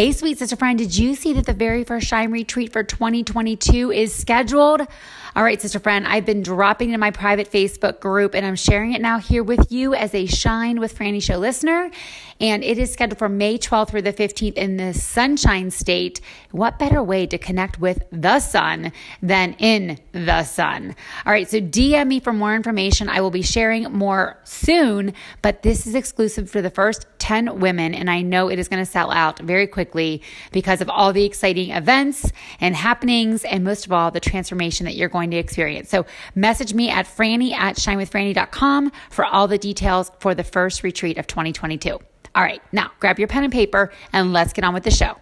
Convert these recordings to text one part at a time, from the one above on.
Hey, sweet sister friend, did you see that the very first Shine Retreat for 2022 is scheduled? All right, sister friend, I've been dropping in my private Facebook group and I'm sharing it now here with you as a Shine with Franny Show listener. And it is scheduled for May 12th through the 15th in the Sunshine State. What better way to connect with the sun than in the sun? All right, so DM me for more information. I will be sharing more soon, but this is exclusive for the first 10 women. And I know it is going to sell out very quickly because of all the exciting events and happenings, and most of all, the transformation that you're going to experience. So message me at franny at shinewithfranny.com for all the details for the first retreat of 2022. All right, now grab your pen and paper and let's get on with the show.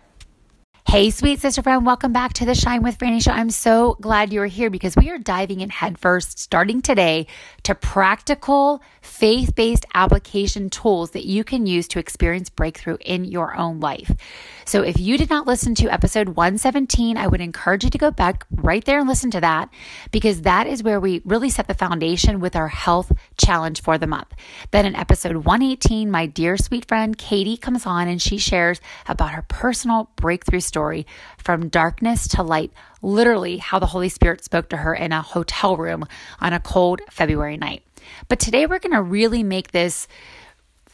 Hey, sweet sister friend, welcome back to the Shine with Franny show. I'm so glad you're here because we are diving in headfirst starting today to practical faith based application tools that you can use to experience breakthrough in your own life. So if you did not listen to episode 117, I would encourage you to go back right there and listen to that because that is where we really set the foundation with our health challenge for the month. Then in episode 118, my dear sweet friend Katie comes on and she shares about her personal breakthrough story from darkness to light, literally how the Holy Spirit spoke to her in a hotel room on a cold February night. But today we're going to really make this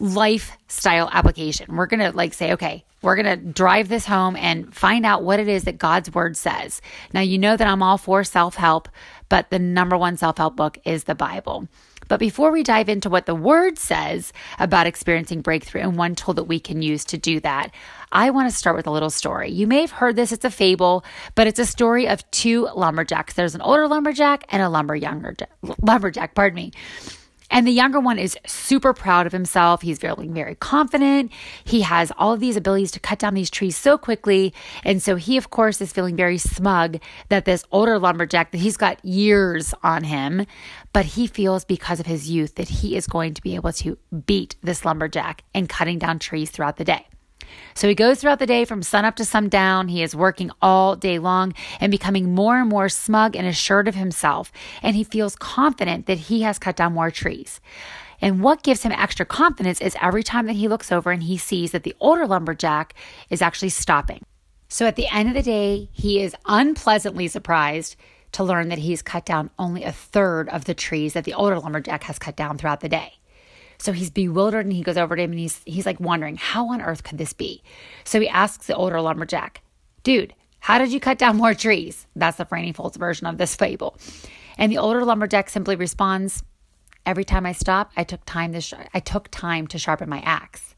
lifestyle application. We're going to like say, okay, we're going to drive this home and find out what it is that God's word says. Now, you know that I'm all for self help, but the number one self help book is the Bible. But before we dive into what the word says about experiencing breakthrough and one tool that we can use to do that, I want to start with a little story. You may have heard this, it's a fable, but it's a story of two lumberjacks. There's an older lumberjack and a lumber younger lumberjack, pardon me. And the younger one is super proud of himself. He's feeling very confident. He has all of these abilities to cut down these trees so quickly. And so he, of course, is feeling very smug that this older lumberjack, that he's got years on him, but he feels because of his youth that he is going to be able to beat this lumberjack in cutting down trees throughout the day. So he goes throughout the day from sunup to sundown. He is working all day long and becoming more and more smug and assured of himself. And he feels confident that he has cut down more trees. And what gives him extra confidence is every time that he looks over and he sees that the older lumberjack is actually stopping. So at the end of the day, he is unpleasantly surprised to learn that he's cut down only a third of the trees that the older lumberjack has cut down throughout the day. So he's bewildered and he goes over to him and he's he's like wondering, how on earth could this be? So he asks the older lumberjack, dude, how did you cut down more trees? That's the Franny Folds version of this fable. And the older lumberjack simply responds, Every time I stop, I took time to sh- I took time to sharpen my axe.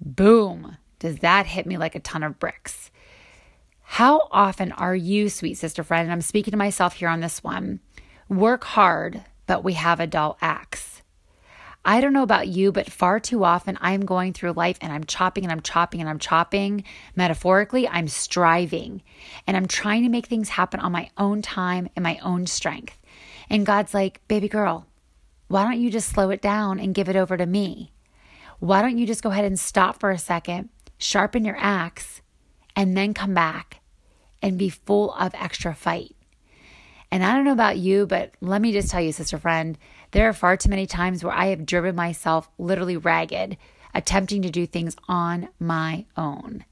Boom. Does that hit me like a ton of bricks? How often are you, sweet sister friend, and I'm speaking to myself here on this one, work hard, but we have a dull axe? I don't know about you, but far too often I'm going through life and I'm chopping and I'm chopping and I'm chopping. Metaphorically, I'm striving and I'm trying to make things happen on my own time and my own strength. And God's like, baby girl, why don't you just slow it down and give it over to me? Why don't you just go ahead and stop for a second, sharpen your axe, and then come back and be full of extra fight? And I don't know about you, but let me just tell you, sister friend, there are far too many times where I have driven myself literally ragged, attempting to do things on my own.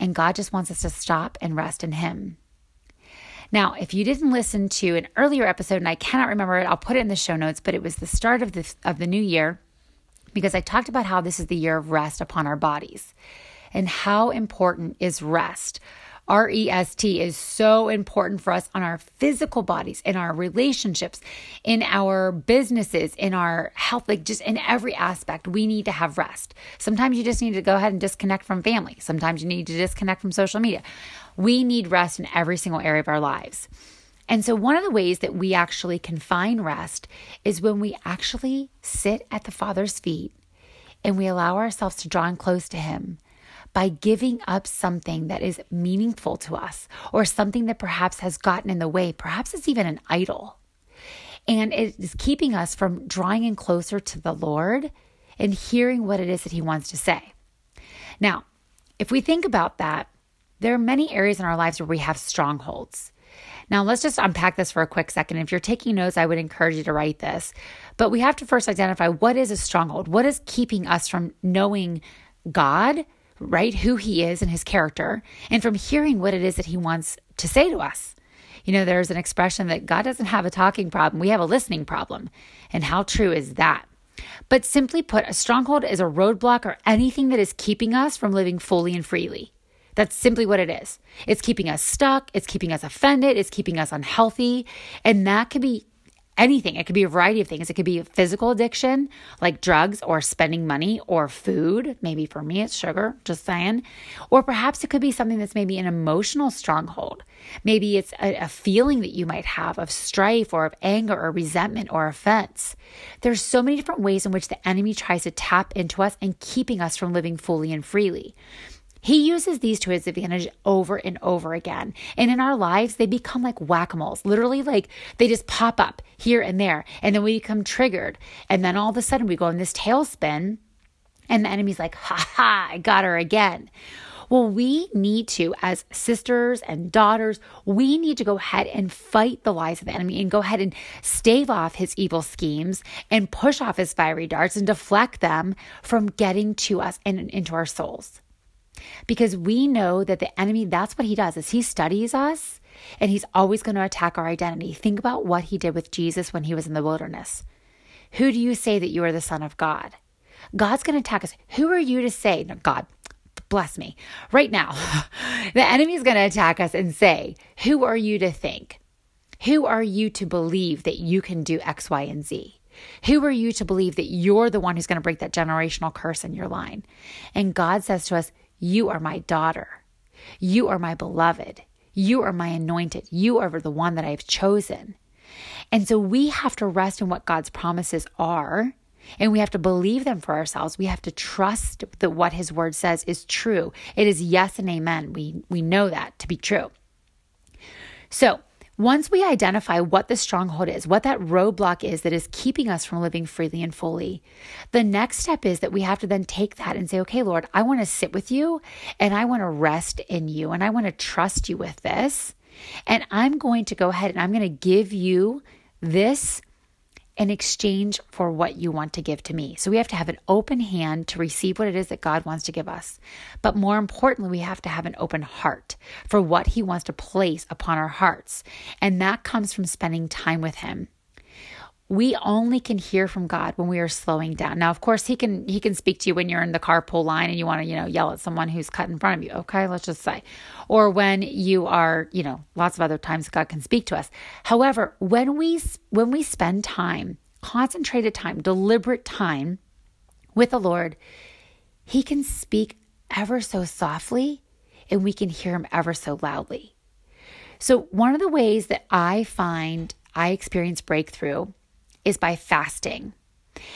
And God just wants us to stop and rest in Him. Now, if you didn't listen to an earlier episode, and I cannot remember it, I'll put it in the show notes, but it was the start of the, of the new year because I talked about how this is the year of rest upon our bodies and how important is rest R E S T is so important for us on our physical bodies, in our relationships, in our businesses, in our health, like just in every aspect. We need to have rest. Sometimes you just need to go ahead and disconnect from family. Sometimes you need to disconnect from social media. We need rest in every single area of our lives. And so, one of the ways that we actually can find rest is when we actually sit at the Father's feet and we allow ourselves to draw in close to Him by giving up something that is meaningful to us or something that perhaps has gotten in the way. Perhaps it's even an idol. And it is keeping us from drawing in closer to the Lord and hearing what it is that He wants to say. Now, if we think about that, there are many areas in our lives where we have strongholds. Now, let's just unpack this for a quick second. If you're taking notes, I would encourage you to write this. But we have to first identify what is a stronghold? What is keeping us from knowing God right? Who he is and his character, and from hearing what it is that he wants to say to us. You know, there's an expression that God doesn't have a talking problem, we have a listening problem. And how true is that? But simply put, a stronghold is a roadblock or anything that is keeping us from living fully and freely. That's simply what it is. It's keeping us stuck, it's keeping us offended, it's keeping us unhealthy, and that can be anything. It could be a variety of things. It could be a physical addiction, like drugs or spending money or food. Maybe for me, it's sugar, just saying. Or perhaps it could be something that's maybe an emotional stronghold. Maybe it's a, a feeling that you might have of strife or of anger or resentment or offense. There's so many different ways in which the enemy tries to tap into us and keeping us from living fully and freely. He uses these to his advantage over and over again. And in our lives, they become like whack a moles, literally, like they just pop up here and there. And then we become triggered. And then all of a sudden, we go in this tailspin, and the enemy's like, ha ha, I got her again. Well, we need to, as sisters and daughters, we need to go ahead and fight the lies of the enemy and go ahead and stave off his evil schemes and push off his fiery darts and deflect them from getting to us and into our souls because we know that the enemy that's what he does is he studies us and he's always going to attack our identity. Think about what he did with jesus when he was in the wilderness. Who do you say that you are the son of god? God's going to attack us. Who are you to say no, god bless me. Right now the enemy is going to attack us and say who are you to think? Who are you to believe that you can do x y and z? Who are you to believe that you're the one who's going to break that generational curse in your line? And God says to us, you are my daughter. You are my beloved. You are my anointed. You are the one that I've chosen. And so we have to rest in what God's promises are. And we have to believe them for ourselves. We have to trust that what his word says is true. It is yes and amen. We, we know that to be true. So once we identify what the stronghold is, what that roadblock is that is keeping us from living freely and fully, the next step is that we have to then take that and say, okay, Lord, I want to sit with you and I want to rest in you and I want to trust you with this. And I'm going to go ahead and I'm going to give you this in exchange for what you want to give to me. So we have to have an open hand to receive what it is that God wants to give us. But more importantly, we have to have an open heart for what He wants to place upon our hearts. And that comes from spending time with Him we only can hear from God when we are slowing down. Now, of course, he can he can speak to you when you're in the carpool line and you want to, you know, yell at someone who's cut in front of you. Okay, let's just say. Or when you are, you know, lots of other times God can speak to us. However, when we when we spend time, concentrated time, deliberate time with the Lord, he can speak ever so softly and we can hear him ever so loudly. So, one of the ways that I find I experience breakthrough is by fasting.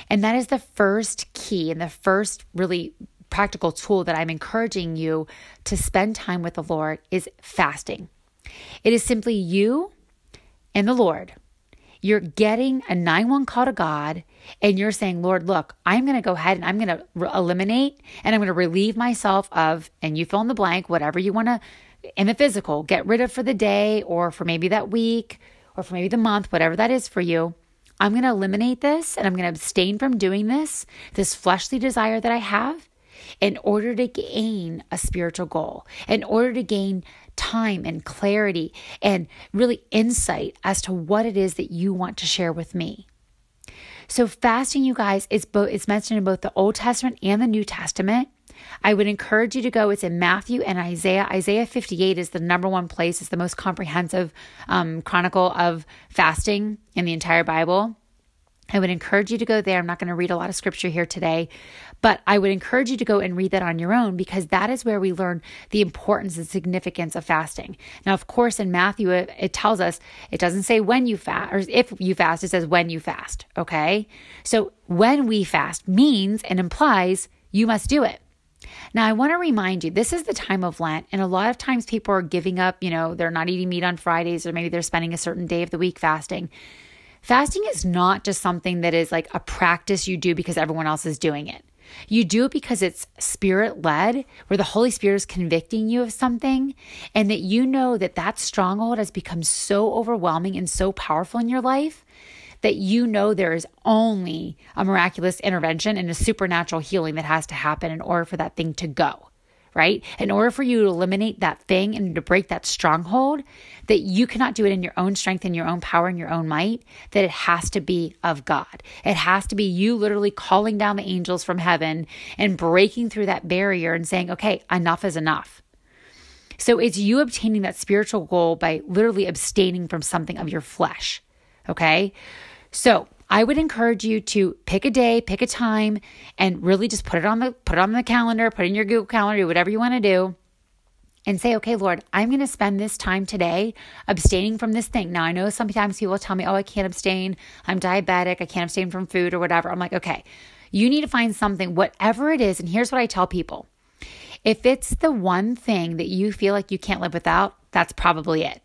And that is the first key and the first really practical tool that I'm encouraging you to spend time with the Lord is fasting. It is simply you and the Lord. You're getting a 911 call to God and you're saying, Lord, look, I'm going to go ahead and I'm going to re- eliminate and I'm going to relieve myself of, and you fill in the blank, whatever you want to, in the physical, get rid of for the day or for maybe that week or for maybe the month, whatever that is for you. I'm going to eliminate this and I'm going to abstain from doing this, this fleshly desire that I have, in order to gain a spiritual goal, in order to gain time and clarity and really insight as to what it is that you want to share with me. So fasting, you guys, is both it's mentioned in both the Old Testament and the New Testament. I would encourage you to go. It's in Matthew and Isaiah. Isaiah 58 is the number one place, it's the most comprehensive um, chronicle of fasting in the entire Bible. I would encourage you to go there. I'm not going to read a lot of scripture here today, but I would encourage you to go and read that on your own because that is where we learn the importance and significance of fasting. Now, of course, in Matthew, it, it tells us, it doesn't say when you fast or if you fast, it says when you fast. Okay. So when we fast means and implies you must do it. Now, I want to remind you, this is the time of Lent, and a lot of times people are giving up, you know, they're not eating meat on Fridays, or maybe they're spending a certain day of the week fasting. Fasting is not just something that is like a practice you do because everyone else is doing it. You do it because it's spirit led, where the Holy Spirit is convicting you of something, and that you know that that stronghold has become so overwhelming and so powerful in your life that you know there is only a miraculous intervention and a supernatural healing that has to happen in order for that thing to go. right? In order for you to eliminate that thing and to break that stronghold, that you cannot do it in your own strength and your own power and your own might, that it has to be of God. It has to be you literally calling down the angels from heaven and breaking through that barrier and saying, okay, enough is enough. So it's you obtaining that spiritual goal by literally abstaining from something of your flesh. Okay. So I would encourage you to pick a day, pick a time, and really just put it on the put it on the calendar, put in your Google calendar, whatever you want to do. And say, okay, Lord, I'm going to spend this time today abstaining from this thing. Now, I know sometimes people tell me, oh, I can't abstain. I'm diabetic. I can't abstain from food or whatever. I'm like, okay, you need to find something, whatever it is. And here's what I tell people if it's the one thing that you feel like you can't live without, that's probably it.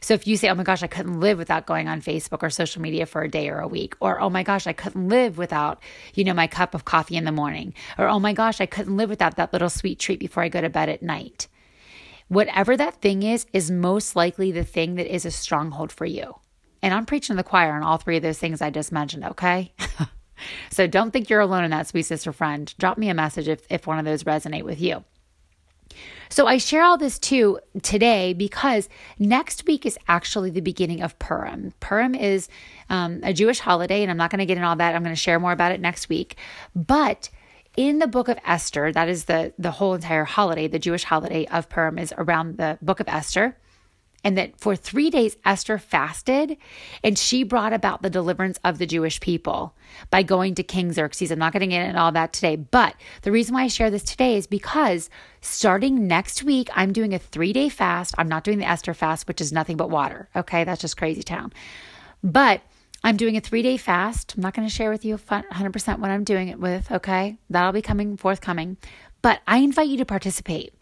So if you say, oh my gosh, I couldn't live without going on Facebook or social media for a day or a week, or oh my gosh, I couldn't live without, you know, my cup of coffee in the morning, or oh my gosh, I couldn't live without that little sweet treat before I go to bed at night. Whatever that thing is, is most likely the thing that is a stronghold for you. And I'm preaching to the choir on all three of those things I just mentioned, okay? so don't think you're alone in that, sweet sister friend. Drop me a message if, if one of those resonate with you. So I share all this too today because next week is actually the beginning of Purim. Purim is um, a Jewish holiday, and I'm not going to get into all that. I'm going to share more about it next week. But in the book of Esther, that is the the whole entire holiday, the Jewish holiday of Purim is around the book of Esther and that for three days Esther fasted and she brought about the deliverance of the Jewish people by going to King Xerxes. I'm not going to get into all that today, but the reason why I share this today is because starting next week, I'm doing a three day fast. I'm not doing the Esther fast, which is nothing but water. Okay, that's just crazy town. But I'm doing a three day fast. I'm not going to share with you 100% what I'm doing it with. Okay, that'll be coming forthcoming. But I invite you to participate.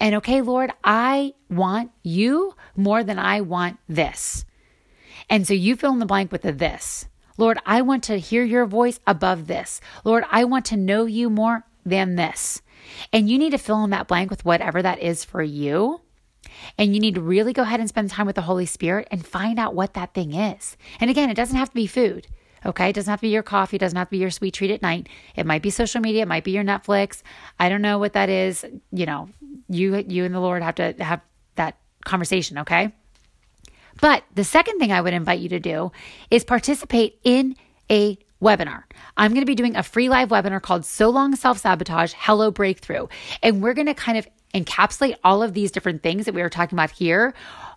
And okay, Lord, I want you more than I want this. And so you fill in the blank with the this. Lord, I want to hear your voice above this. Lord, I want to know you more than this. And you need to fill in that blank with whatever that is for you. And you need to really go ahead and spend time with the Holy Spirit and find out what that thing is. And again, it doesn't have to be food. Okay. It doesn't have to be your coffee. It doesn't have to be your sweet treat at night. It might be social media. It might be your Netflix. I don't know what that is. You know, you, you and the Lord have to have that conversation. Okay. But the second thing I would invite you to do is participate in a webinar. I'm going to be doing a free live webinar called So Long Self Sabotage, Hello Breakthrough. And we're going to kind of encapsulate all of these different things that we were talking about here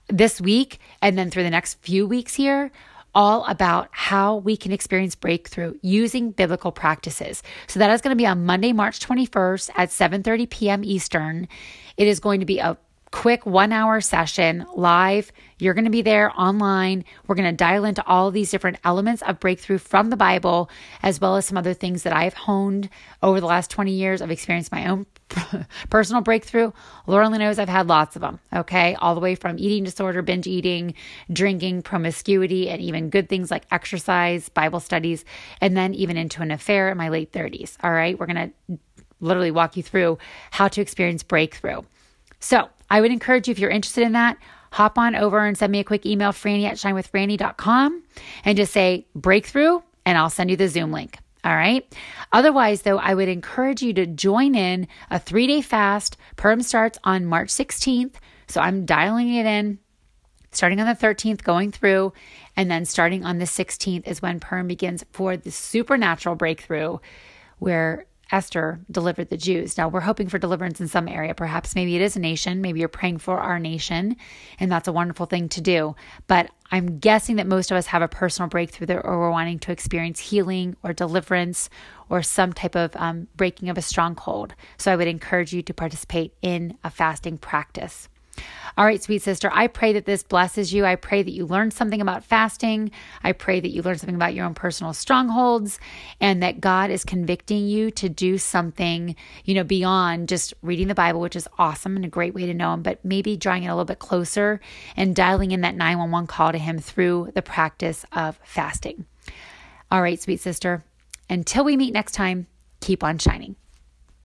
this week and then through the next few weeks here all about how we can experience breakthrough using biblical practices. So that is going to be on Monday, March 21st at 7:30 p.m. Eastern. It is going to be a quick 1-hour session live. You're going to be there online. We're going to dial into all these different elements of breakthrough from the Bible as well as some other things that I've honed over the last 20 years. I've experienced my own personal breakthrough, Lord only knows I've had lots of them. Okay. All the way from eating disorder, binge eating, drinking, promiscuity, and even good things like exercise, Bible studies, and then even into an affair in my late 30s. All right. We're going to literally walk you through how to experience breakthrough. So I would encourage you, if you're interested in that, hop on over and send me a quick email, franny at shinewithfranny.com, and just say breakthrough, and I'll send you the Zoom link. All right. Otherwise, though, I would encourage you to join in a three day fast. Purim starts on March 16th. So I'm dialing it in, starting on the 13th, going through, and then starting on the 16th is when Purim begins for the supernatural breakthrough where Esther delivered the Jews. Now we're hoping for deliverance in some area. Perhaps maybe it is a nation. Maybe you're praying for our nation, and that's a wonderful thing to do. But I'm guessing that most of us have a personal breakthrough there, or we're wanting to experience healing or deliverance or some type of um, breaking of a stronghold. So I would encourage you to participate in a fasting practice. All right, sweet sister, I pray that this blesses you. I pray that you learn something about fasting. I pray that you learn something about your own personal strongholds and that God is convicting you to do something, you know, beyond just reading the Bible, which is awesome and a great way to know Him, but maybe drawing it a little bit closer and dialing in that 911 call to Him through the practice of fasting. All right, sweet sister, until we meet next time, keep on shining.